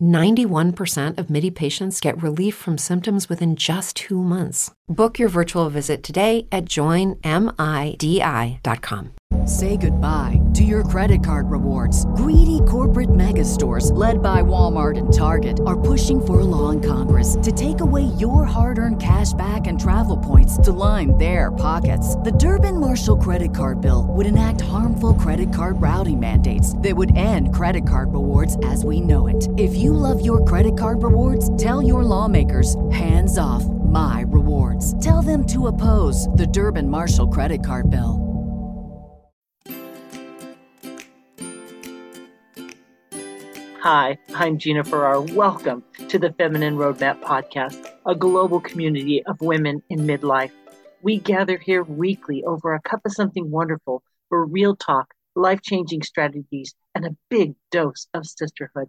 91% of MIDI patients get relief from symptoms within just two months. Book your virtual visit today at joinmidi.com. Say goodbye to your credit card rewards. Greedy corporate mega stores, led by Walmart and Target, are pushing for a law in Congress to take away your hard earned cash back and travel points to line their pockets. The Durbin Marshall credit card bill would enact harmful credit card routing mandates that would end credit card rewards as we know it. If you love your credit card rewards, tell your lawmakers hands off my rewards. Tell them to oppose the Durbin Marshall credit card bill. Hi, I'm Gina Farrar. Welcome to the Feminine Roadmap Podcast, a global community of women in midlife. We gather here weekly over a cup of something wonderful for real talk, life changing strategies, and a big dose of sisterhood.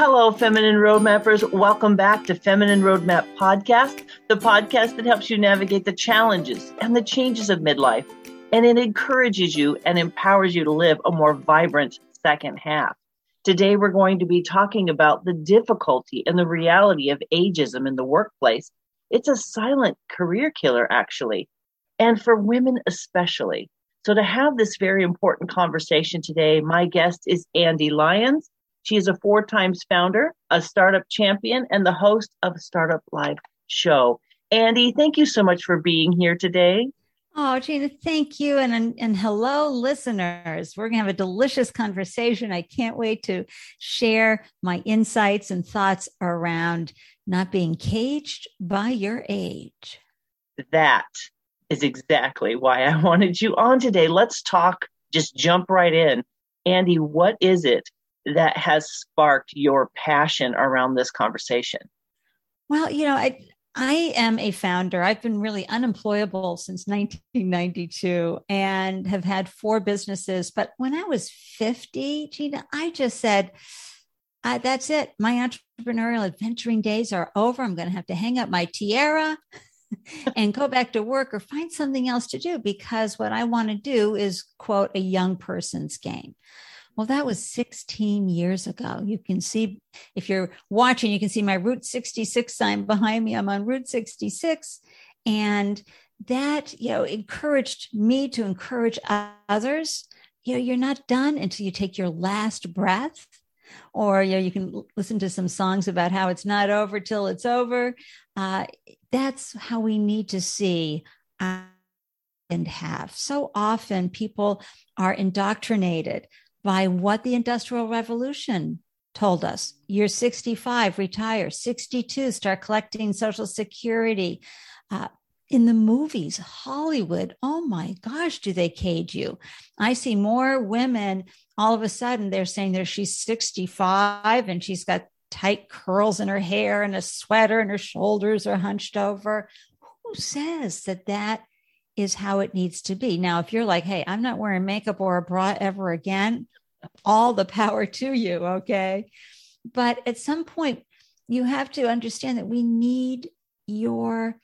Hello, Feminine Roadmappers. Welcome back to Feminine Roadmap Podcast, the podcast that helps you navigate the challenges and the changes of midlife. And it encourages you and empowers you to live a more vibrant second half. Today, we're going to be talking about the difficulty and the reality of ageism in the workplace. It's a silent career killer, actually, and for women especially. So, to have this very important conversation today, my guest is Andy Lyons. She is a four times founder, a startup champion, and the host of Startup Live Show. Andy, thank you so much for being here today. Oh, Gina, thank you. And, and, and hello, listeners. We're going to have a delicious conversation. I can't wait to share my insights and thoughts around not being caged by your age. That is exactly why I wanted you on today. Let's talk, just jump right in. Andy, what is it that has sparked your passion around this conversation? Well, you know, I I am a founder. I've been really unemployable since 1992 and have had four businesses. But when I was 50, Gina, I just said, uh, that's it. My entrepreneurial adventuring days are over. I'm going to have to hang up my tiara and go back to work or find something else to do because what I want to do is, quote, a young person's game. Well, that was 16 years ago. You can see, if you're watching, you can see my Route 66 sign behind me. I'm on Route 66. And that, you know, encouraged me to encourage others. You know, you're not done until you take your last breath. Or, you know, you can listen to some songs about how it's not over till it's over. Uh, that's how we need to see and have. So often people are indoctrinated by what the Industrial Revolution told us. You're 65, retire. 62, start collecting Social Security. Uh, in the movies, Hollywood, oh my gosh, do they cage you? I see more women all of a sudden, they're saying that she's 65 and she's got tight curls in her hair and a sweater and her shoulders are hunched over. Who says that that is how it needs to be. Now, if you're like, hey, I'm not wearing makeup or a bra ever again, all the power to you. Okay. But at some point, you have to understand that we need your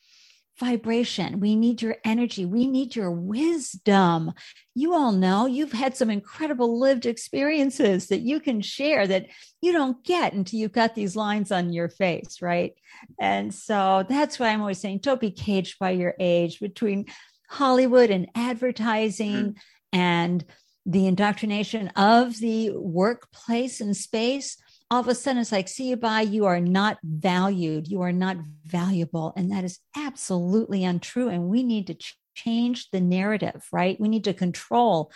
vibration. We need your energy. We need your wisdom. You all know you've had some incredible lived experiences that you can share that you don't get until you've got these lines on your face, right? And so that's why I'm always saying don't be caged by your age between Hollywood and advertising mm-hmm. and the indoctrination of the workplace and space, all of a sudden it's like, see you bye, you are not valued, you are not valuable. And that is absolutely untrue. And we need to ch- change the narrative, right? We need to control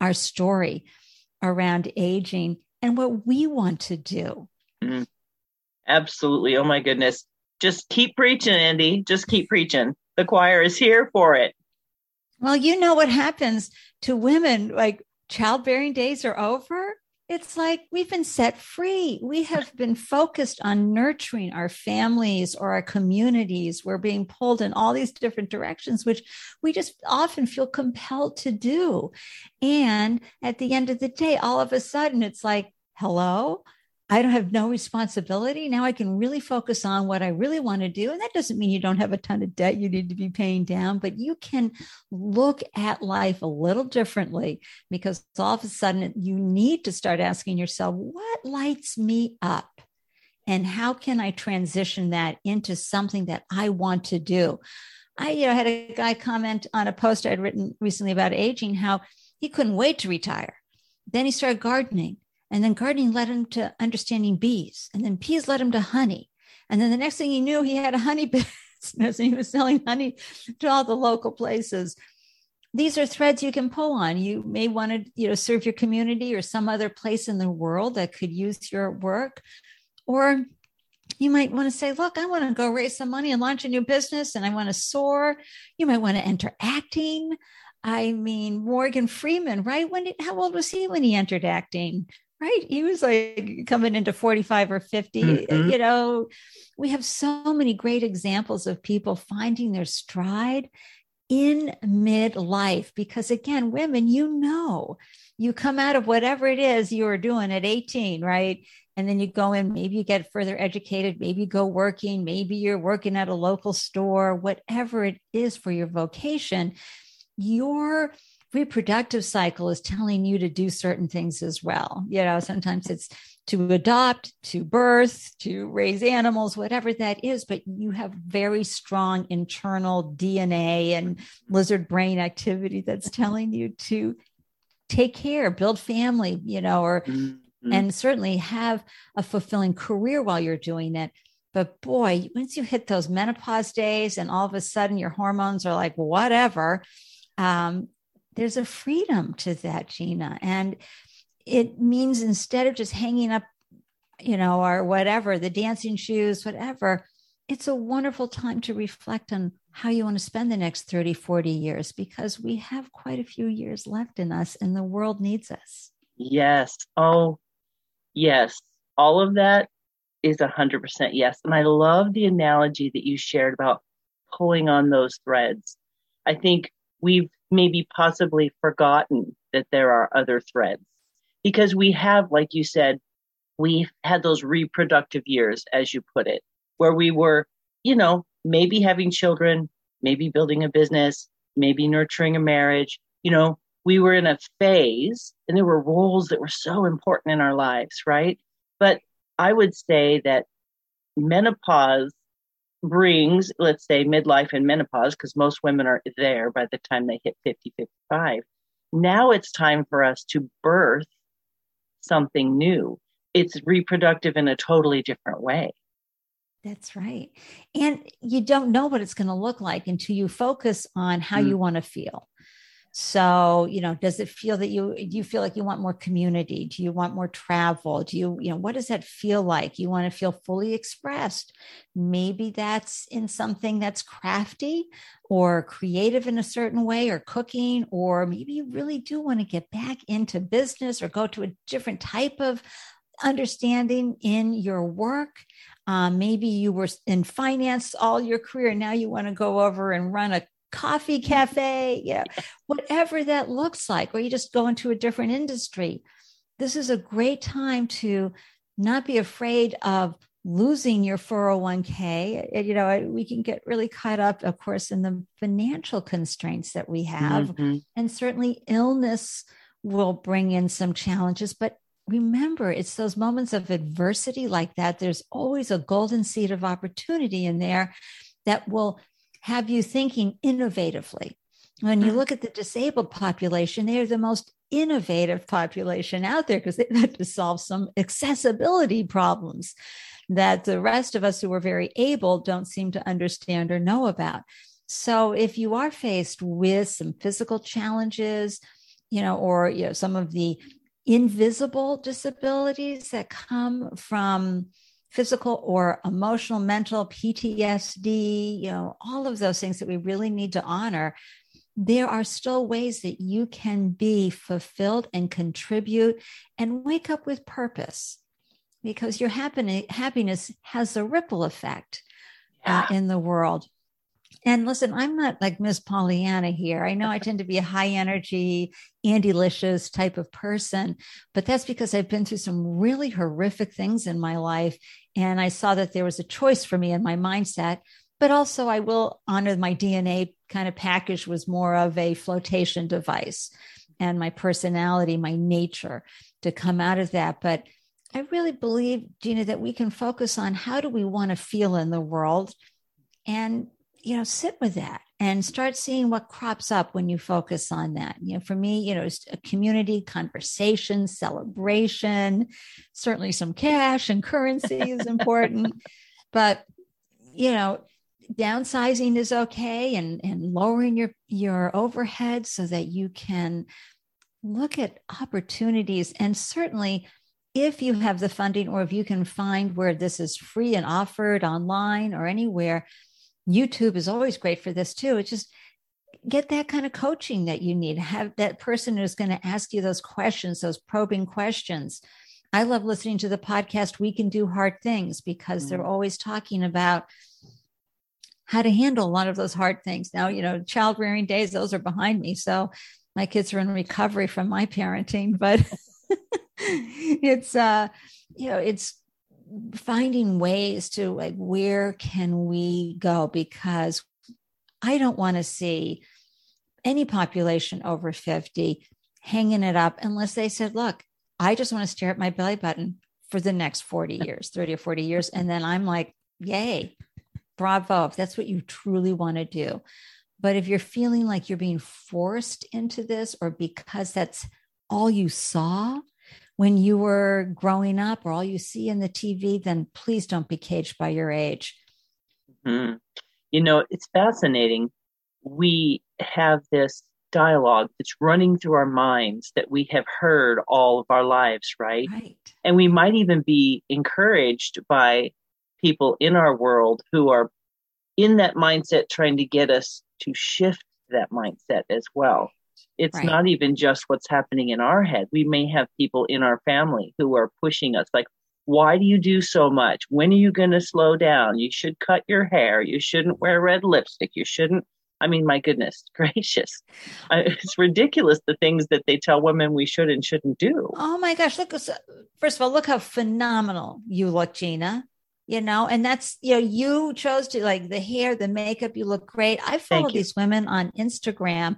our story around aging and what we want to do. Mm-hmm. Absolutely. Oh my goodness. Just keep preaching, Andy. Just keep preaching. The choir is here for it. Well, you know what happens to women like childbearing days are over. It's like we've been set free. We have been focused on nurturing our families or our communities. We're being pulled in all these different directions, which we just often feel compelled to do. And at the end of the day, all of a sudden, it's like, hello, I don't have no responsibility. Now I can really focus on what I really want to do. And that doesn't mean you don't have a ton of debt you need to be paying down, but you can look at life a little differently because all of a sudden you need to start asking yourself, what lights me up? And how can I transition that into something that I want to do? I you know, had a guy comment on a post I'd written recently about aging, how he couldn't wait to retire. Then he started gardening and then gardening led him to understanding bees. And then bees led him to honey. And then the next thing he knew, he had a honey business and he was selling honey to all the local places. These are threads you can pull on. You may want to, you know, serve your community or some other place in the world that could use your work. Or you might want to say, look, I want to go raise some money and launch a new business and I want to soar. You might want to enter acting. I mean, Morgan Freeman, right? When did, how old was he when he entered acting? Right? He was like coming into 45 or 50. Mm-hmm. You know, we have so many great examples of people finding their stride in midlife because, again, women, you know, you come out of whatever it is you were doing at 18, right? And then you go in, maybe you get further educated, maybe you go working, maybe you're working at a local store, whatever it is for your vocation, your reproductive cycle is telling you to do certain things as well. You know, sometimes it's to adopt, to birth, to raise animals, whatever that is, but you have very strong internal DNA and lizard brain activity that's telling you to take care, build family, you know, or mm-hmm. and certainly have a fulfilling career while you're doing it. But boy, once you hit those menopause days and all of a sudden your hormones are like whatever, um, there's a freedom to that, Gina. And it means instead of just hanging up, you know, or whatever, the dancing shoes, whatever, it's a wonderful time to reflect on how you want to spend the next 30, 40 years because we have quite a few years left in us and the world needs us. Yes. Oh, yes. All of that is 100% yes. And I love the analogy that you shared about pulling on those threads. I think we've maybe possibly forgotten that there are other threads because we have, like you said, we had those reproductive years, as you put it, where we were, you know, maybe having children, maybe building a business, maybe nurturing a marriage, you know, we were in a phase and there were roles that were so important in our lives, right? But I would say that menopause brings, let's say, midlife and menopause, because most women are there by the time they hit 50, 55. Now it's time for us to birth something new. It's reproductive in a totally different way. That's right. And you don't know what it's going to look like until you focus on how mm. you want to feel. So, you know, does it feel that you do you feel like you want more community? Do you want more travel? Do you, you know, what does that feel like? You want to feel fully expressed. Maybe that's in something that's crafty or creative in a certain way or cooking, or maybe you really do want to get back into business or go to a different type of understanding in your work. Um, maybe you were in finance all your career. Now you want to go over and run a coffee cafe, yeah, whatever that looks like, or you just go into a different industry. This is a great time to not be afraid of losing your 401k. You know, we can get really caught up, of course, in the financial constraints that we have. Mm-hmm. And certainly illness will bring in some challenges, but remember it's those moments of adversity like that there's always a golden seed of opportunity in there that will have you thinking innovatively. When you mm. look at the disabled population, they are the most innovative population out there because they've had to solve some accessibility problems that the rest of us who are very able don't seem to understand or know about. So if you are faced with some physical challenges, you know, or you know, some of the invisible disabilities that come from physical or emotional, mental, PTSD, you know, all of those things that we really need to honor, there are still ways that you can be fulfilled and contribute and wake up with purpose because your happiness has a ripple effect uh, in the world. And listen, I'm not like Miss Pollyanna here. I know I tend to be a high energy, Andy-licious type of person, but that's because I've been through some really horrific things in my life. And I saw that there was a choice for me in my mindset. But also, I will honor my DNA kind of package was more of a flotation device and my personality, my nature to come out of that. But I really believe, Gina, that we can focus on how do we want to feel in the world and you know, sit with that and start seeing what crops up when you focus on that. You know, for me, you know, it's a community conversation, celebration, certainly some cash and currency is important. but, you know, downsizing is okay and, and lowering your, your overhead so that you can look at opportunities and certainly if you have the funding or if you can find where this is free and offered online or anywhere YouTube is always great for this too. It's just get that kind of coaching that you need. Have that person who's going to ask you those questions, those probing questions. I love listening to the podcast We Can Do Hard Things because they're mm. always talking about how to handle a lot of those hard things. Now, you know, child rearing days, those are behind me. So my kids are in recovery from my parenting, but it's uh, you know, it's finding ways to like where can we go? Because i don't want to see any population over 50 hanging it up unless they said look i just want to stare at my belly button for the next 40 years 30 or 40 years and then i'm like yay bravo if that's what you truly want to do. But if you're feeling like you're being forced into this or because that's all you saw when you were growing up or all you see in the TV, then please don't be caged by your age. Mm-hmm. You know, it's fascinating. We have this dialogue that's running through our minds that we have heard all of our lives, right? right? And we might even be encouraged by people in our world who are in that mindset trying to get us to shift that mindset as well. It's right. not even just what's happening in our head. We may have people in our family who are pushing us like, why do you do so much? When are you going to slow down? You should cut your hair. You shouldn't wear red lipstick. You shouldn't. I mean, my goodness gracious. it's ridiculous the things that they tell women we should and shouldn't do. Oh my gosh. Look, first of all, look how phenomenal you look, Gina. You know, and that's, you know, you chose to like the hair, the makeup, you look great. I follow these women on Instagram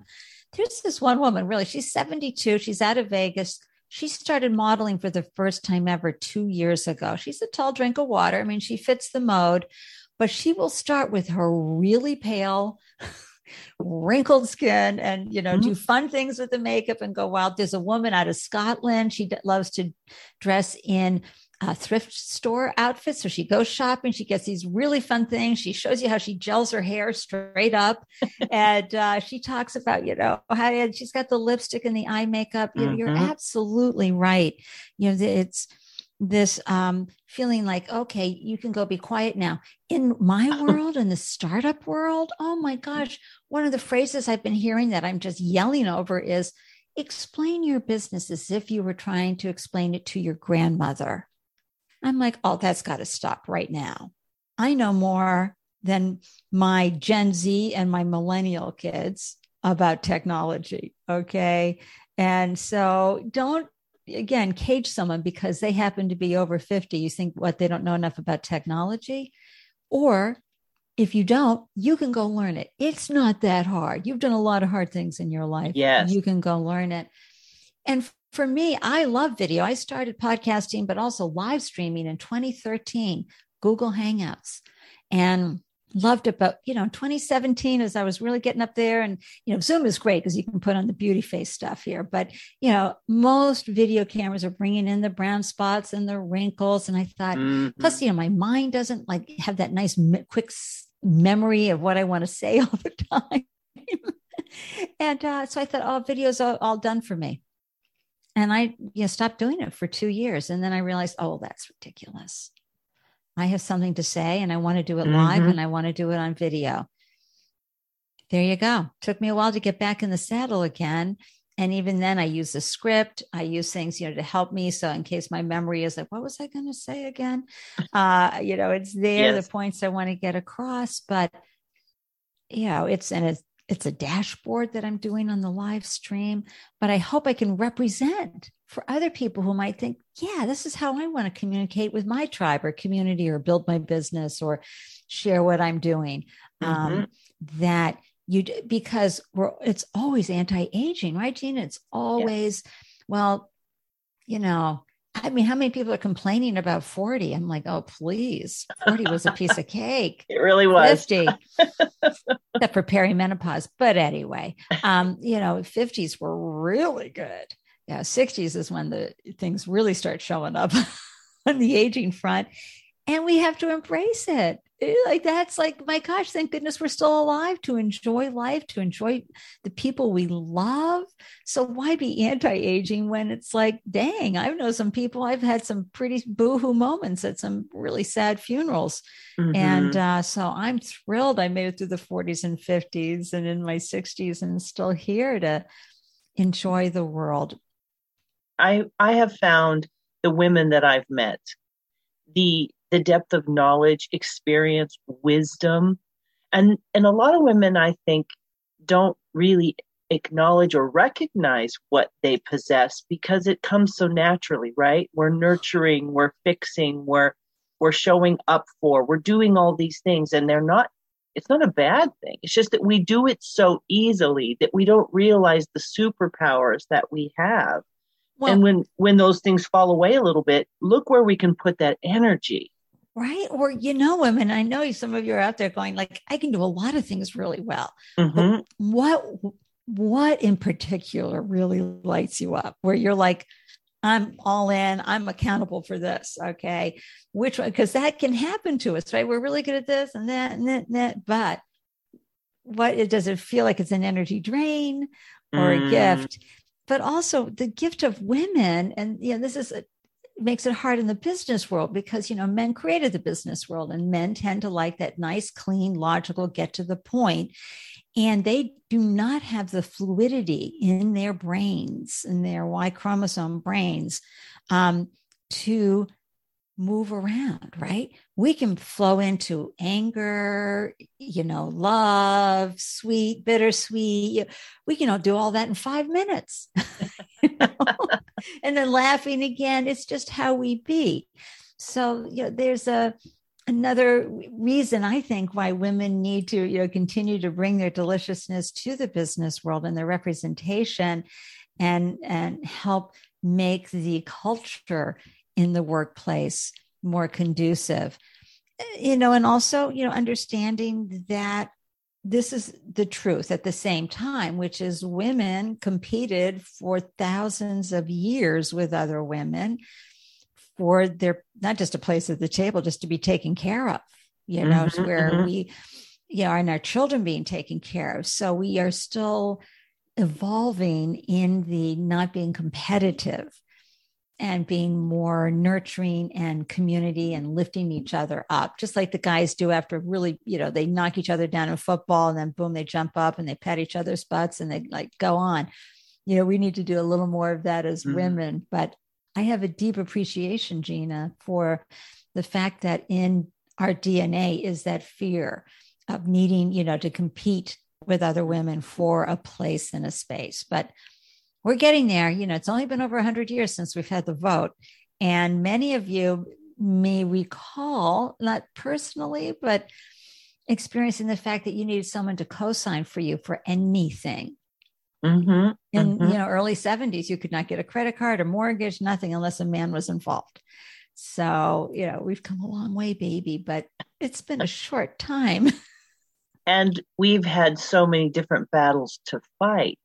there's this one woman, really, she's 72, she's out of Vegas. She started modeling for the first time ever two years ago. She's a tall drink of water. I mean, she fits the mode, but she will start with her really pale, wrinkled skin and you know mm-hmm. do fun things with the makeup and go wild there's a woman out of scotland she d- loves to dress in uh, thrift store outfits. So she goes shopping. She gets these really fun things. She shows you how she gels her hair straight up, and uh, she talks about you know how she's got the lipstick and the eye makeup. You, mm-hmm. You're absolutely right. You know it's this um, feeling like okay, you can go be quiet now. In my world, in the startup world, oh my gosh, one of the phrases I've been hearing that I'm just yelling over is explain your business as if you were trying to explain it to your grandmother. I'm like, oh, that's got to stop right now. I know more than my Gen Z and my millennial kids about technology. Okay. And so don't, again, cage someone because they happen to be over 50. You think what they don't know enough about technology. Or if you don't, you can go learn it. It's not that hard. You've done a lot of hard things in your life. Yes. You can go learn it. And for me, I love video. I started podcasting, but also live streaming in 2013, Google Hangouts. And loved it. But, you know, 2017, as I was really getting up there, and, you know, Zoom is great because you can put on the beauty face stuff here. But, you know, most video cameras are bringing in the brown spots and the wrinkles. And I thought, mm-hmm. plus, you know, my mind doesn't like have that nice, quick memory of what I want to say all the time. and uh, so I thought, oh, video's all, all done for me and I you know, stopped doing it for two years. And then I realized, oh, that's ridiculous. I have something to say and I want to do it mm-hmm. live and I want to do it on video. There you go. Took me a while to get back in the saddle again. And even then, I use a script. I use things, you know, to help me. So in case my memory is like, what was I going to say again? Uh, you know, it's there, yes. the points I want to get across. But, you know, it's, and it's, it's a dashboard that I'm doing on the live stream, but I hope I can represent for other people who might think, yeah, this is how I want to communicate with my tribe or community or build my business or share what I'm doing. Um, mm-hmm. Um, that you because we're it's always anti-aging, right, Gina? It's always, yeah. well, you know, I mean, how many people are complaining about 40? I'm like, oh, please. 40 was a piece of cake. It really was. 50, except for perimenopause. But anyway, um, you know, 50s were really good. Yeah, 60s is when the things really start showing up on the aging front. And we have to embrace it. Like that's like my gosh thank goodness we're still alive to enjoy life to enjoy the people we love so why be anti-aging when it's like dang i know some people i've had some pretty boohoo moments at some really sad funerals mm-hmm. and uh, so i'm thrilled i made it through the 40s and 50s and in my 60s and still here to enjoy the world i i have found the women that i've met the the depth of knowledge, experience, wisdom. And, and a lot of women, I think, don't really acknowledge or recognize what they possess because it comes so naturally, right? We're nurturing, we're fixing, we're, we're showing up for, we're doing all these things and they're not, it's not a bad thing. It's just that we do it so easily that we don't realize the superpowers that we have. Well, and when, when those things fall away a little bit, look where we can put that energy right? Or you know women i know some of you are out there going like i can do a lot of things really well. Mm-hmm. what what in particular really lights you up? Where you're like i'm all in i'm accountable for this okay? Which one because that can happen to us right? We're really good at this and that and that, and that but what it does it feel like it's an energy drain or mm. a gift? But also the gift of women and you know this is a makes it hard in the business world because you know men created the business world and men tend to like that nice clean logical get to the point. And they do not have the fluidity in their brains in their y chromosome brains um, to move around, right? We can flow into anger, you know, love, sweet, bittersweet. We can all do all that in five minutes. and then laughing again. It's just how we be. So, you know, there's a another reason I think why women need to you know continue to bring their deliciousness to the business world and their representation and and help make the culture in the workplace more conducive you know and also you know understanding that this is the truth at the same time which is women competed for thousands of years with other women for their not just a place at the table, just to be taken care of, you know, mm-hmm, where mm-hmm. we, you know, and our children being taken care of. So we are still evolving in the not being competitive and being more nurturing and community and lifting each other up, just like the guys do after really, you know, they knock each other down in football and then boom, they jump up and they pat each other's butts and they like go on. You know, we need to do a little more of that as mm-hmm. women, but I have a deep appreciation, Gina, for the fact that in our DNA is that fear of needing, you know, to compete with other women for a place in a space. But we're getting there. You know, it's only been over 100 years since we've had the vote. And many of you may recall, not personally, but experiencing the fact that you needed someone to co sign for you for anything. Mm-hmm, in mm-hmm. you know early 70s, you could not get a credit card or mortgage, nothing unless a man was involved. So you know we've come a long way, baby, but it's been a short time. and we've had so many different battles to fight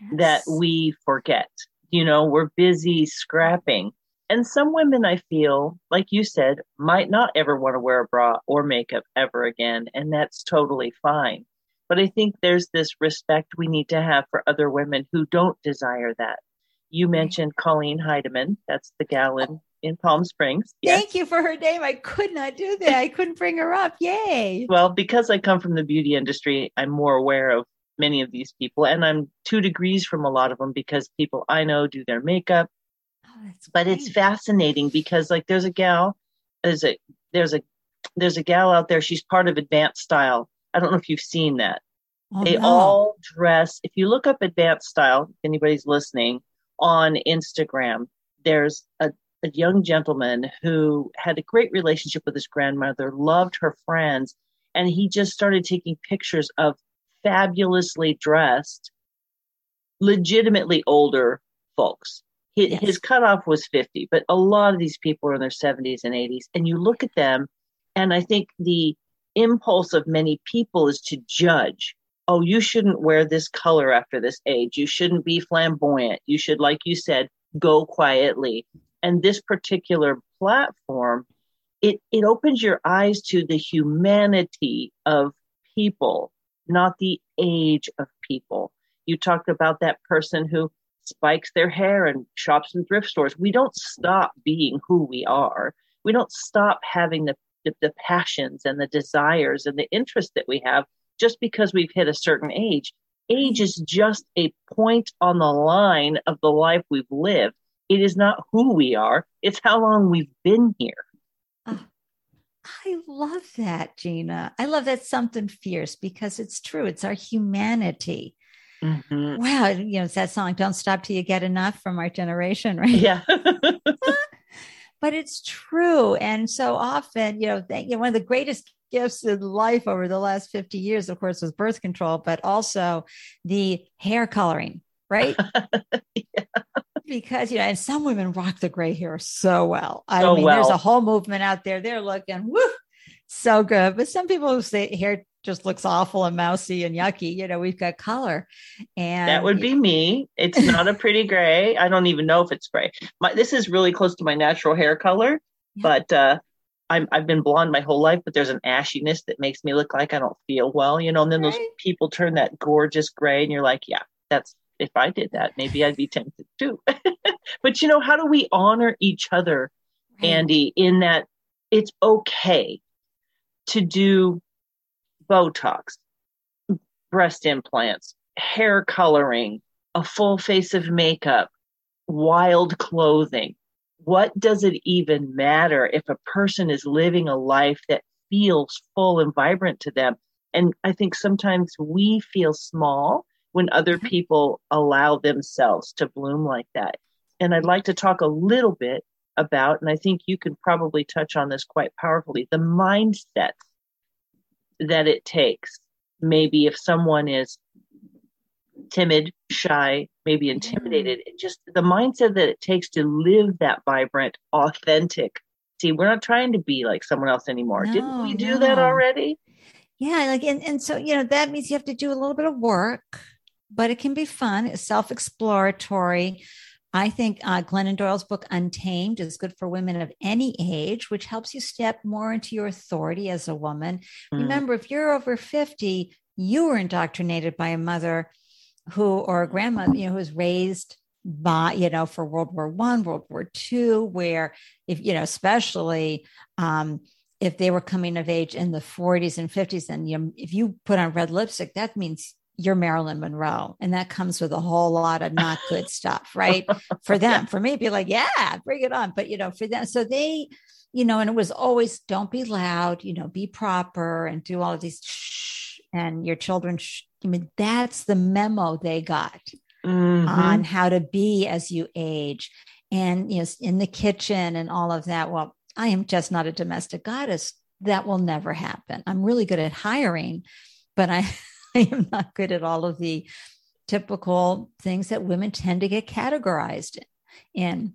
yes. that we forget. You know, we're busy scrapping. And some women, I feel, like you said, might not ever want to wear a bra or makeup ever again. And that's totally fine. But I think there's this respect we need to have for other women who don't desire that. You mentioned Colleen Heidemann. That's the gal in, in Palm Springs. Yes. Thank you for her name. I could not do that. I couldn't bring her up. Yay. Well, because I come from the beauty industry, I'm more aware of many of these people. And I'm two degrees from a lot of them because people I know do their makeup. Oh, but great. it's fascinating because like there's a gal, there's a there's a there's a gal out there, she's part of advanced style I don't know if you've seen that. Oh, they no. all dress. If you look up advanced style, if anybody's listening on Instagram, there's a, a young gentleman who had a great relationship with his grandmother, loved her friends, and he just started taking pictures of fabulously dressed, legitimately older folks. His, yes. his cutoff was 50, but a lot of these people are in their 70s and 80s. And you look at them, and I think the impulse of many people is to judge. Oh, you shouldn't wear this color after this age. You shouldn't be flamboyant. You should, like you said, go quietly. And this particular platform, it, it opens your eyes to the humanity of people, not the age of people. You talked about that person who spikes their hair and shops in thrift stores. We don't stop being who we are. We don't stop having the the, the passions and the desires and the interests that we have just because we've hit a certain age. Age is just a point on the line of the life we've lived. It is not who we are, it's how long we've been here. I love that, Gina. I love that something fierce because it's true. It's our humanity. Mm-hmm. Wow. You know, it's that song, Don't Stop Till You Get Enough from our generation, right? Yeah. but it's true. And so often, you know, you know, one of the greatest gifts in life over the last 50 years, of course, was birth control, but also the hair coloring, right? yeah. Because, you know, and some women rock the gray hair so well. I so mean, well. there's a whole movement out there. They're looking, woo, so good. But some people say hair just looks awful and mousy and yucky. You know, we've got color. And that would be me. It's not a pretty gray. I don't even know if it's gray. My, this is really close to my natural hair color, yeah. but uh, I'm, I've been blonde my whole life, but there's an ashiness that makes me look like I don't feel well, you know, and then right. those people turn that gorgeous gray and you're like, yeah, that's, if I did that, maybe I'd be tempted too. but you know, how do we honor each other, right. Andy, in that it's okay to do Botox, breast implants, hair coloring, a full face of makeup, wild clothing. What does it even matter if a person is living a life that feels full and vibrant to them? And I think sometimes we feel small when other mm-hmm. people allow themselves to bloom like that. And I'd like to talk a little bit about, and I think you can probably touch on this quite powerfully the mindset that it takes. Maybe if someone is timid, shy, maybe intimidated, mm. just the mindset that it takes to live that vibrant, authentic. See, we're not trying to be like someone else anymore. No, Didn't we do no. that already? Yeah, like and, and so you know that means you have to do a little bit of work, but it can be fun. It's self-exploratory. I think uh, Glennon Doyle's book Untamed is good for women of any age, which helps you step more into your authority as a woman. Mm. Remember, if you're over 50, you were indoctrinated by a mother who or a grandmother, you know, who was raised by, you know, for World War One, World War Two, where if, you know, especially um, if they were coming of age in the 40s and 50s, and you know, if you put on red lipstick, that means you're Marilyn Monroe. And that comes with a whole lot of not good stuff, right? For them, for me, be like, yeah, bring it on. But, you know, for them, so they, you know, and it was always don't be loud, you know, be proper and do all of these shh, and your children, shh. I mean, that's the memo they got mm-hmm. on how to be as you age and, you know, in the kitchen and all of that. Well, I am just not a domestic goddess. That will never happen. I'm really good at hiring, but I, I am not good at all of the typical things that women tend to get categorized in.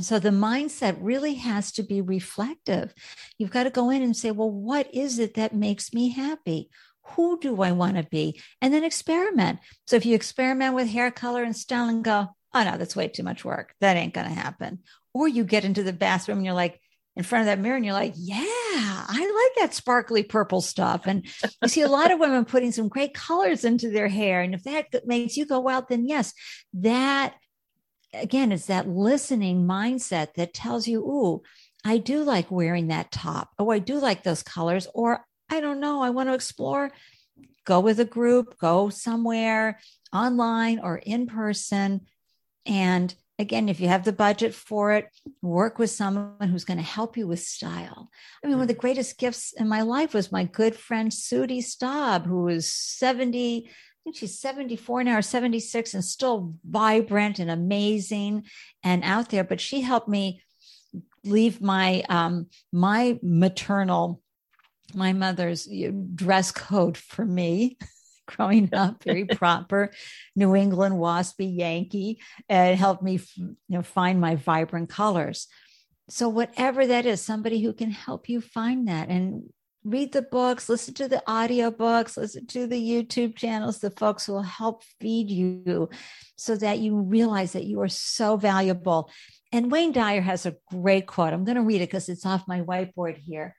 So the mindset really has to be reflective. You've got to go in and say, well, what is it that makes me happy? Who do I want to be? And then experiment. So if you experiment with hair color and style and go, oh no, that's way too much work. That ain't going to happen. Or you get into the bathroom and you're like, in front of that mirror and you're like, yeah, I like that sparkly purple stuff. And you see a lot of women putting some great colors into their hair. And if that makes you go out, then yes, that again is that listening mindset that tells you, ooh, I do like wearing that top. Oh, I do like those colors. Or I don't know, I want to explore. Go with a group, go somewhere online or in person and again, if you have the budget for it, work with someone who's going to help you with style. I mean, one of the greatest gifts in my life was my good friend Sudi Staub, who is 70, I think she's 74 now or 76 and still vibrant and amazing and out there. But she helped me leave my um my maternal my mother's dress code for me growing up, very proper New England waspy Yankee, and helped me you know, find my vibrant colors. So, whatever that is, somebody who can help you find that and read the books, listen to the audio books, listen to the YouTube channels, the folks who will help feed you so that you realize that you are so valuable. And Wayne Dyer has a great quote. I'm going to read it because it's off my whiteboard here.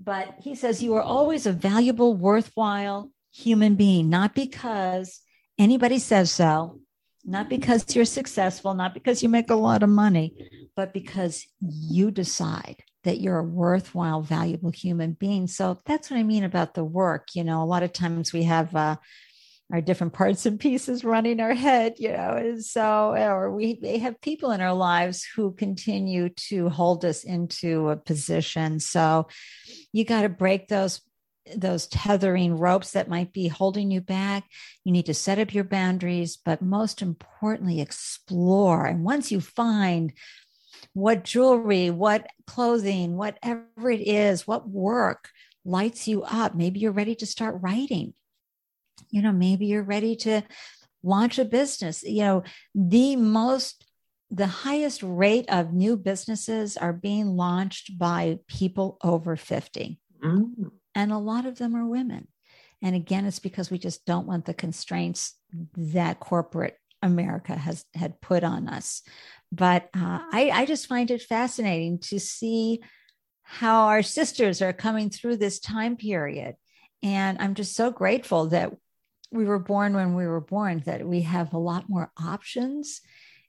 But he says, You are always a valuable, worthwhile, human being, not because anybody says so, not because you're successful, not because you make a lot of money, but because you decide that you're a worthwhile, valuable human being. So that's what I mean about the work. You know, a lot of times we have uh, our different parts and pieces running our head, you know, and so, or we they have people in our lives who continue to hold us into a position. So you got to break those those tethering ropes that might be holding you back. You need to set up your boundaries, but most importantly, explore. And once you find what jewelry, what clothing, whatever it is, what work lights you up, maybe you're ready to start writing. You know, maybe you're ready to launch a business. You know, the most the highest rate of new businesses are being launched by people over 50. Mm and a lot of them are women. And again, it's because we just don't want the constraints that corporate America has had put on us. But uh, I, I just find it fascinating to see how our sisters are coming through this time period. And I'm just so grateful that we were born when we were born, that we have a lot more options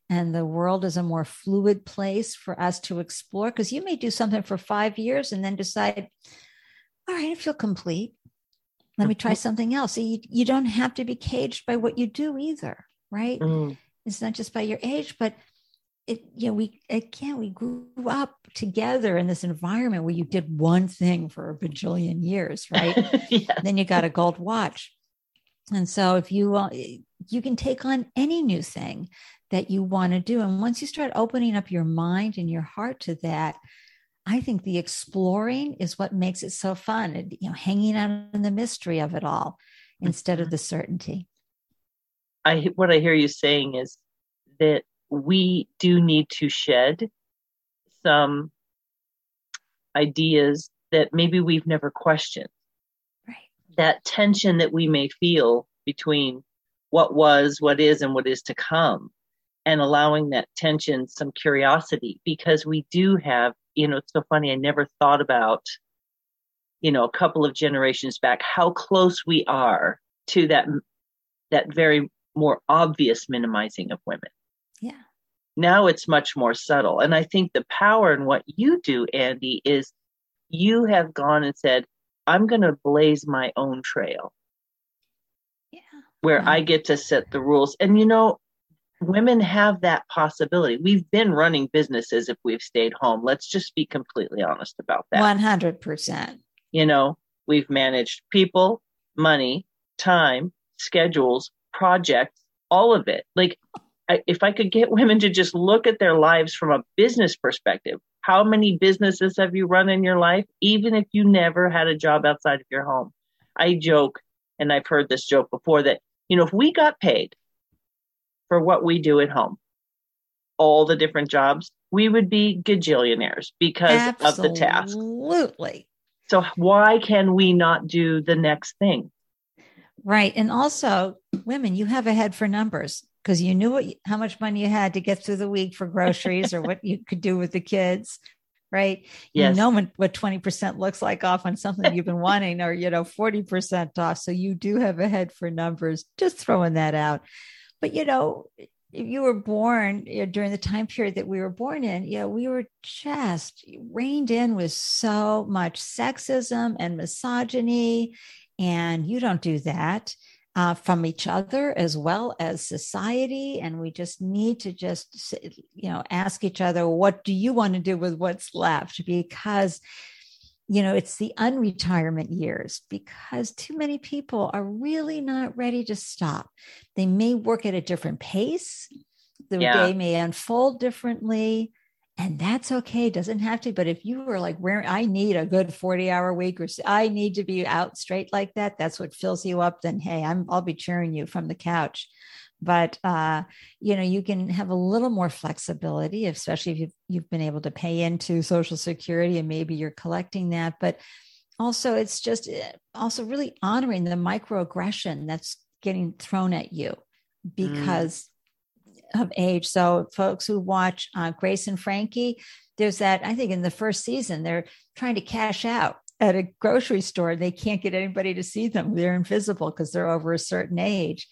and the world is a more fluid place for us to explore. Because you may do something for five years and then decide, all right, I feel complete. Let me try mm-hmm. something else. So you, you don't have to be caged by what you do either, right? Mm. It's not just by your age, but it, you know, we again, we grew up together in this environment where you did one thing for a bajillion years, right? yeah. Then you got a gold watch. And so if you, uh, you can take on any new thing that you want to do. And once you start opening up your mind and your heart to that, I think the exploring is what makes it so fun. And, you know, hanging out in the mystery of it all instead of mm-hmm. the certainty. I what I hear you saying is that we do need to shed some ideas that maybe we've never questioned. Right. That tension that we may feel between what was, what is, and what is to come, and allowing that tension some curiosity because we do have, you know, it's so funny. I never thought about, you know, a couple of generations back how close we are to that that very more obvious minimizing of women. Yeah. Now it's much more subtle. And I think the power in what you do, Andy, is you have gone and said, I'm going to blaze my own trail. Yeah. Where yeah. I get to set the rules. And you know, women have that possibility. We've been running businesses if we've stayed home. Let's just be completely honest about that. 100%. You know, we've managed people, money, time, schedules, projects, all of it. Like, I, if I could get women to just look at their lives from a business perspective, how many businesses have you run in your life, even if you never had a job outside of your home? I joke, and I've heard this joke before that, you know, if we got paid for what we do at home, all the different jobs, we would be gajillionaires because Absolutely. of the task. Absolutely. So why can we not do the next thing? Right. And also, women, you have a head for numbers because you knew what, how much money you had to get through the week for groceries or what you could do with the kids. Right. Yes. You know what 20% looks like off on something you've been wanting or, you know, 40% off. So you do have a head for numbers, just throwing that out. But, you know, you were born you know, during the time period that we were born in, you know, we were just reined in with so much sexism and misogyny and you don't do that uh, from each other as well as society. And we just need to just, you know, ask each other, what do you want to do with what's left? Because, you know, it's the unretirement years because too many people are really not ready to stop. They may work at a different pace, the yeah. day may unfold differently and that's okay doesn't have to but if you were like where i need a good 40 hour week or i need to be out straight like that that's what fills you up then hey i'm i'll be cheering you from the couch but uh, you know you can have a little more flexibility especially if you've, you've been able to pay into social security and maybe you're collecting that but also it's just eh, also really honoring the microaggression that's getting thrown at you mm. because of age. So, folks who watch uh, Grace and Frankie, there's that. I think in the first season, they're trying to cash out at a grocery store. They can't get anybody to see them. They're invisible because they're over a certain age.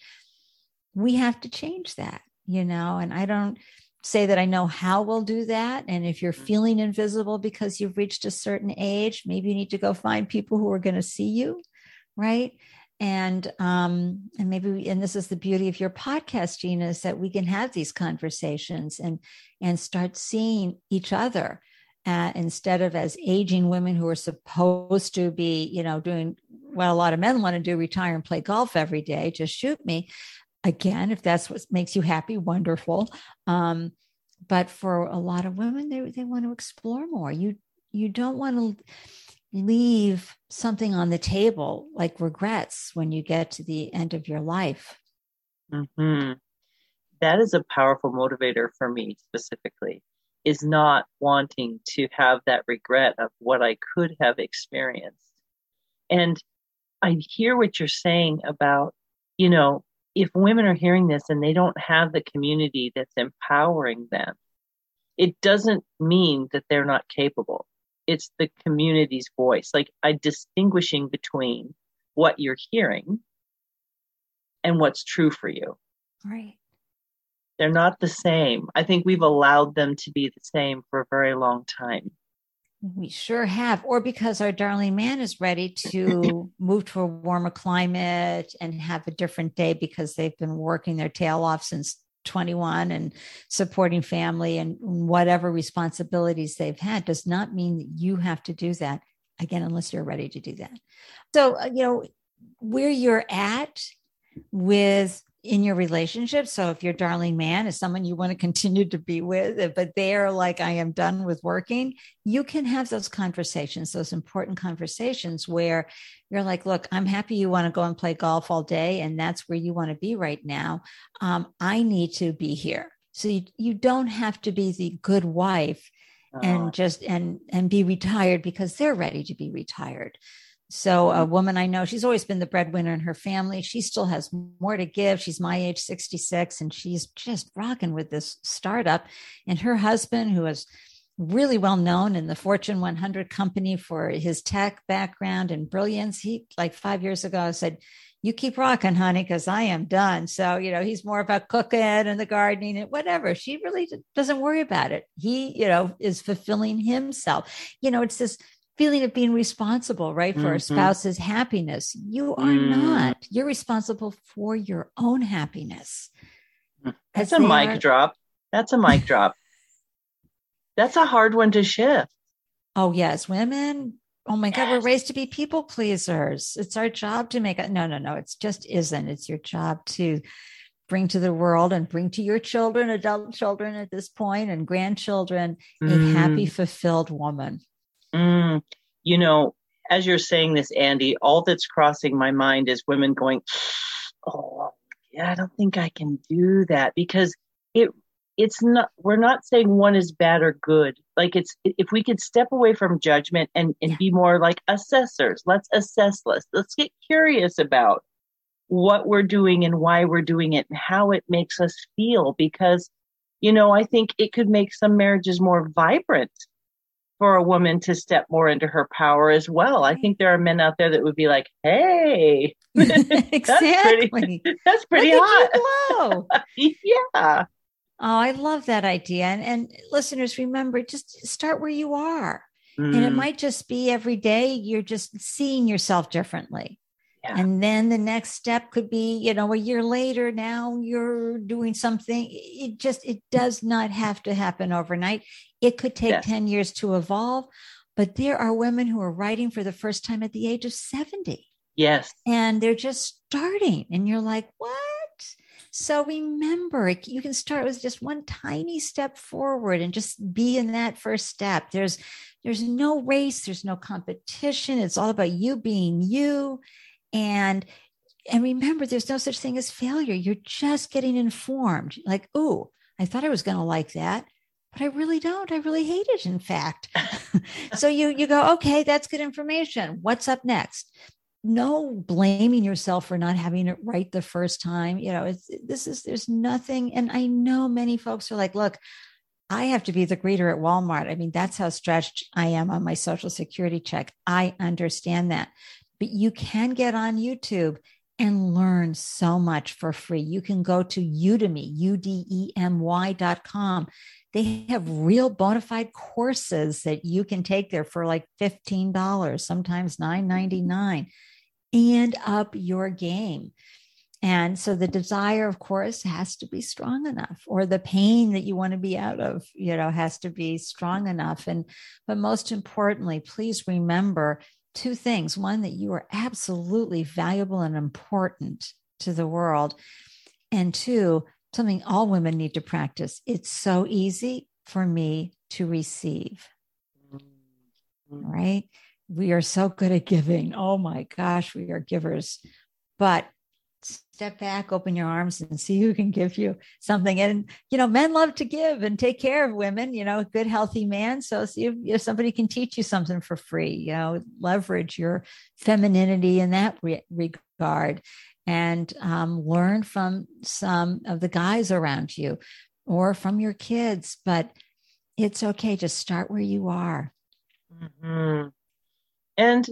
We have to change that, you know. And I don't say that I know how we'll do that. And if you're feeling invisible because you've reached a certain age, maybe you need to go find people who are going to see you, right? and um and maybe we, and this is the beauty of your podcast gina is that we can have these conversations and and start seeing each other uh, instead of as aging women who are supposed to be you know doing what a lot of men want to do retire and play golf every day just shoot me again if that's what makes you happy wonderful um but for a lot of women they, they want to explore more you you don't want to leave something on the table like regrets when you get to the end of your life. Mm-hmm. That is a powerful motivator for me specifically, is not wanting to have that regret of what I could have experienced. And I hear what you're saying about, you know, if women are hearing this and they don't have the community that's empowering them, it doesn't mean that they're not capable. It's the community's voice like i distinguishing between what you're hearing and what's true for you. Right. They're not the same. I think we've allowed them to be the same for a very long time we sure have or because our darling man is ready to move to a warmer climate and have a different day because they've been working their tail off since 21 and supporting family and whatever responsibilities they've had does not mean that you have to do that again unless you're ready to do that. So uh, you know where you're at with in your relationship. So if your darling man is someone you want to continue to be with, but they're like, I am done with working, you can have those conversations, those important conversations where you're like, look, I'm happy you want to go and play golf all day, and that's where you want to be right now. Um, I need to be here. So you, you don't have to be the good wife and just and and be retired because they're ready to be retired so a mm-hmm. woman I know, she's always been the breadwinner in her family. She still has more to give. She's my age, 66, and she's just rocking with this startup. And her husband, who is really well known in the Fortune 100 company for his tech background and brilliance, he like five years ago said, you keep rocking, honey, because I am done. So, you know, he's more about cooking and the gardening and whatever. She really doesn't worry about it. He, you know, is fulfilling himself. You know, it's this feeling of being responsible, right, for mm-hmm. a spouse's happiness. You are mm. not. You're responsible for your own happiness. Mm. That's a mic are... drop. That's a mic drop. That's a hard one to shift. Oh, yes. Women, oh my yes. God, we're raised to be people pleasers. It's our job to make it. No, no, no. It's just isn't. It's your job to bring to the world and bring to your children, adult children at this point, and grandchildren, mm. a happy, fulfilled woman. Mm, you know, as you're saying this, Andy, all that's crossing my mind is women going, "Oh, yeah, I don't think I can do that," because it it's not we're not saying one is bad or good. Like it's if we could step away from judgment and and be more like assessors let's assess let's let's get curious about what we're doing and why we're doing it and how it makes us feel because you know i think it could make some marriages more vibrant for a woman to step more into her power as well. I think there are men out there that would be like, "Hey, exactly. that's pretty, that's pretty hot." yeah. Oh, I love that idea. And, and listeners, remember, just start where you are. Mm. And it mm. might just be every day you're just seeing yourself differently. Yeah. And then the next step could be, you know, a year later, now you're doing something. It just, it does not have to happen overnight. It could take yes. 10 years to evolve, but there are women who are writing for the first time at the age of 70. Yes. And they're just starting. And you're like, what? So remember, you can start with just one tiny step forward and just be in that first step. There's there's no race, there's no competition. It's all about you being you. And and remember, there's no such thing as failure. You're just getting informed. Like, oh, I thought I was going to like that but I really don't. I really hate it, in fact. so you you go, okay, that's good information. What's up next? No blaming yourself for not having it right the first time. You know, it's this is there's nothing. And I know many folks are like, look, I have to be the greeter at Walmart. I mean, that's how stretched I am on my social security check. I understand that. But you can get on YouTube and learn so much for free. You can go to Udemy, U D E M Y dot com they have real bona fide courses that you can take there for like $15, sometimes $9.99, and up your game. And so the desire, of course, has to be strong enough, or the pain that you want to be out of, you know, has to be strong enough. And, but most importantly, please remember two things. One, that you are absolutely valuable and important to the world. And two, something all women need to practice. It's so easy for me to receive. Mm-hmm. Right? We are so good at giving. Oh my gosh, we are givers. But step back, open your arms, and see who can give you something. And, you know, men love to give and take care of women, you know, good, healthy man. So see if, if somebody can teach you something for free, you know, leverage your femininity in that re- regard and um, learn from some of the guys around you or from your kids. But it's okay. Just start where you are. Mm-hmm. And,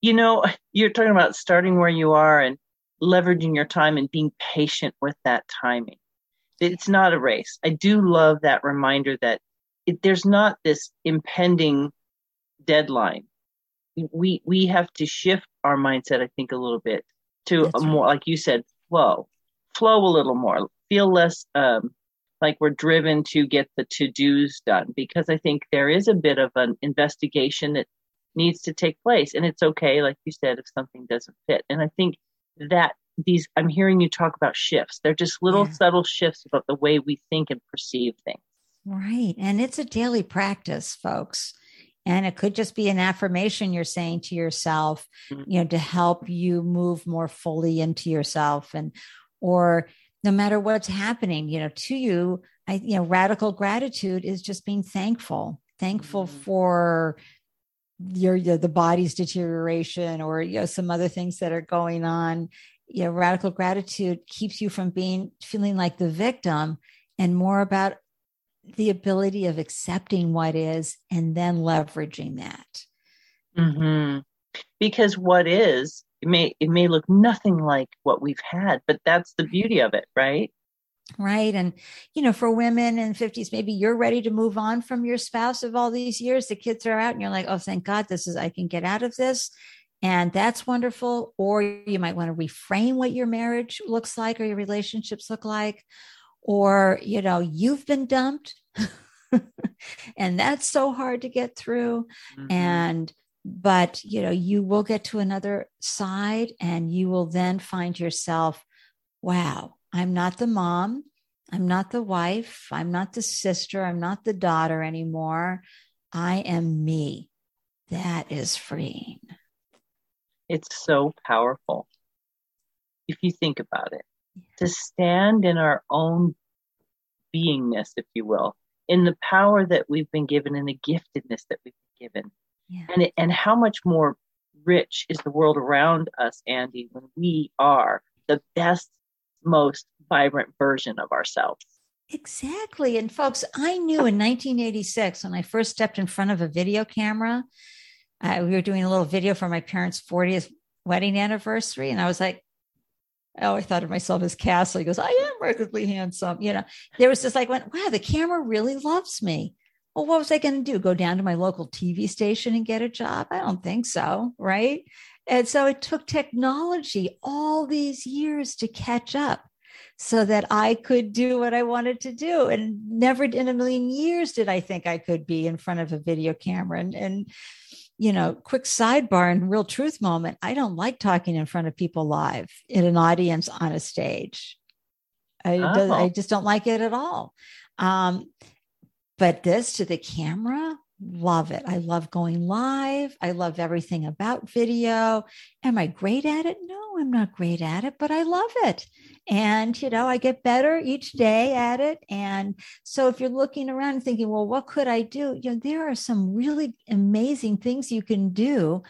you know, you're talking about starting where you are and leveraging your time and being patient with that timing. It's not a race. I do love that reminder that it, there's not this impending deadline. We we have to shift our mindset, I think, a little bit to That's a more, right. like you said, flow, flow a little more, feel less um, like we're driven to get the to dos done because I think there is a bit of an investigation that needs to take place. And it's okay, like you said, if something doesn't fit. And I think that these i'm hearing you talk about shifts they're just little Yeah. subtle shifts about the way we think and perceive things Right. And it's a daily practice, folks. And it could just be an affirmation you're saying to yourself, Mhm. you know, to help you move more fully into yourself and, or no matter what's happening, you know, to you, I, you know, radical gratitude is just being thankful, thankful Mhm. for your, your, the body's deterioration or, you know, some other things that are going on. You know, radical gratitude keeps you from being, feeling like the victim and more about the ability of accepting what is and then leveraging that. hmm because what is it may it may look nothing like what we've had but that's the beauty of it right Right. And, you know, for women in 50s, maybe you're ready to move on from your spouse of all these years. The kids are out and you're like, oh, thank God this is, I can get out of this. And that's wonderful. Or you might want to reframe what your marriage looks like or your relationships look like. Or, you know, you've been dumped. and that's so hard to get through. Mhm. and but you know you will get to another side and you will then find yourself wow i'm not the mom. I'm not the wife. I'm not the sister. I'm not the daughter anymore. I am me. That is freeing. It's so powerful. If you think about it to stand in our own beingness if you will in the power that we've been given and the giftedness that we've been given. Yeah. And it, and how much more rich is the world around us andy when we are the best most vibrant version of ourselves Exactly. And folks, I knew in 1986 when I first stepped in front of a video camera, we were doing a little video for my parents' 40th wedding anniversary. And I was like, oh, I thought of myself as Castle. He goes, I am remarkably handsome. You know, there was just like, went, wow, the camera really loves me. Well, what was I going to do? Go down to my local TV station and get a job? I don't think so. Right. And so it took technology all these years to catch up so that I could do what I wanted to do. And never in a million years did I think I could be in front of a video camera. And, and you know, quick sidebar and real truth moment I don't like talking in front of people live in an audience on a stage. I, does- Oh. I just don't like it at all. Um, but this to the camera, love it. I love going live. I love everything about video. Am I great at it? No, I'm not great at it, but I love it. And, you know, I get better each day at it. And so if you're looking around and thinking, well, what could I do? You know, there are some really amazing things you can do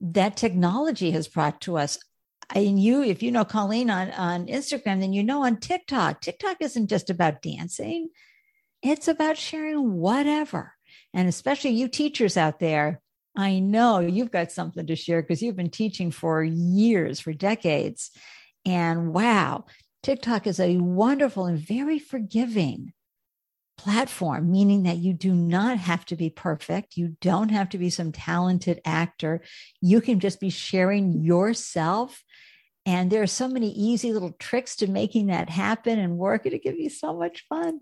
that technology has brought to us. And you, if you know Colleen on, on Instagram, then you know on TikTok, TikTok isn't just about dancing, it's about sharing whatever. And especially you teachers out there, I know you've got something to share because you've been teaching for years, for decades. And wow, TikTok is a wonderful and very forgiving platform, meaning that you do not have to be perfect. You don't have to be some talented actor. You can just be sharing yourself. And there are so many easy little tricks to making that happen and work. It'll give you so much fun.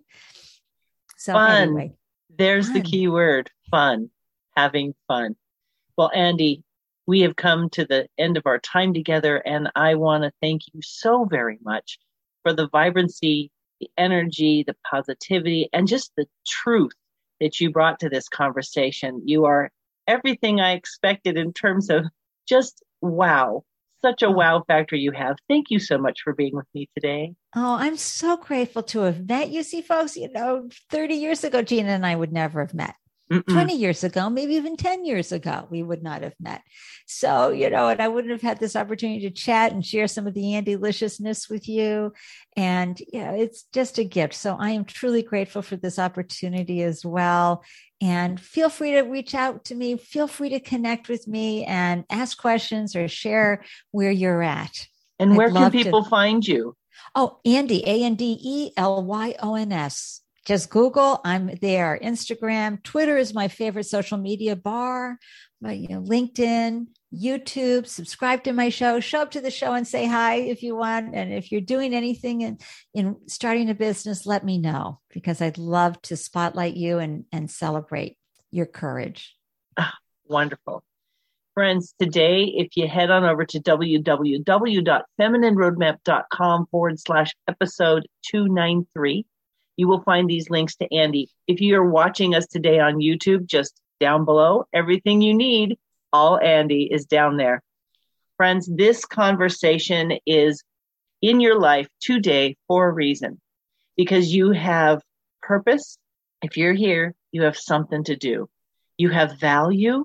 So, Fun. anyway, There's the key word fun, having fun. Well, Andy, we have come to the end of our time together, and I want to thank you so very much for the vibrancy, the energy, the positivity, and just the truth that you brought to this conversation. You are everything I expected in terms of just wow. Such a Oh. wow factor you have. Thank you so much for being with me today. Oh, I'm so grateful to have met you. See, folks, you know, 30 years ago, Gina and I would never have met. Mm-mm. 20 years ago, maybe even 10 years ago, we would not have met. So, you know, and I wouldn't have had this opportunity to chat and share some of the Andy Liciousness with you. And, you know, it's just a gift. So I am truly grateful for this opportunity as well. And feel free to reach out to me. Feel free to connect with me and ask questions or share where you're at. And I'd where can love to- people find you? Oh, Andy, A N D E L Y O N S. Just Google. I'm there. Instagram, Twitter is my favorite social media bar. My, you know, LinkedIn, YouTube. Subscribe to my show. Show up to the show and say hi if you want. And if you're doing anything in in starting a business, let me know because I'd love to spotlight you and and celebrate your courage. Ah, wonderful. Friends, today, if you head on over to www.feminineroadmap.com forward slash episode 293, you will find these links to Andy. If you're watching us today on YouTube, just down below, everything you need, all Andy is down there. Friends, this conversation is in your life today for a reason because you have purpose. If you're here, you have something to do. You have value.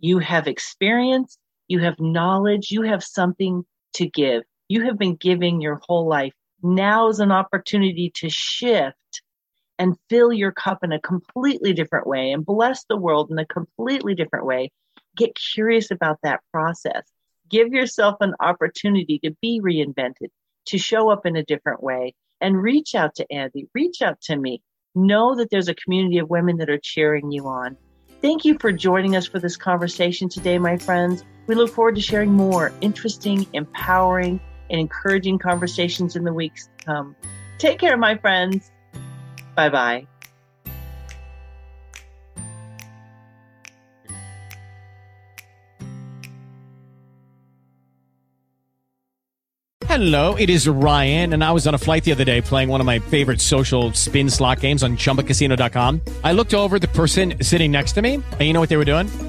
You have experience. You have knowledge. You have something to give. You have been giving your whole life. Now is an opportunity to shift and fill your cup in a completely different way and bless the world in a completely different way. Get curious about that process. Give yourself an opportunity to be reinvented, to show up in a different way, and reach out to Andi, reach out to me. Know that there's a community of women that are cheering you on. Thank you for joining us for this conversation today, my friends. We look forward to sharing more interesting, empowering, and encouraging conversations in the weeks to come. Take care, my friends. Bye bye. Hello, it is Ryan, and I was on a flight the other day playing one of my favorite social spin slot games on chumbacasino.com. I looked over the person sitting next to me, and you know what they were doing?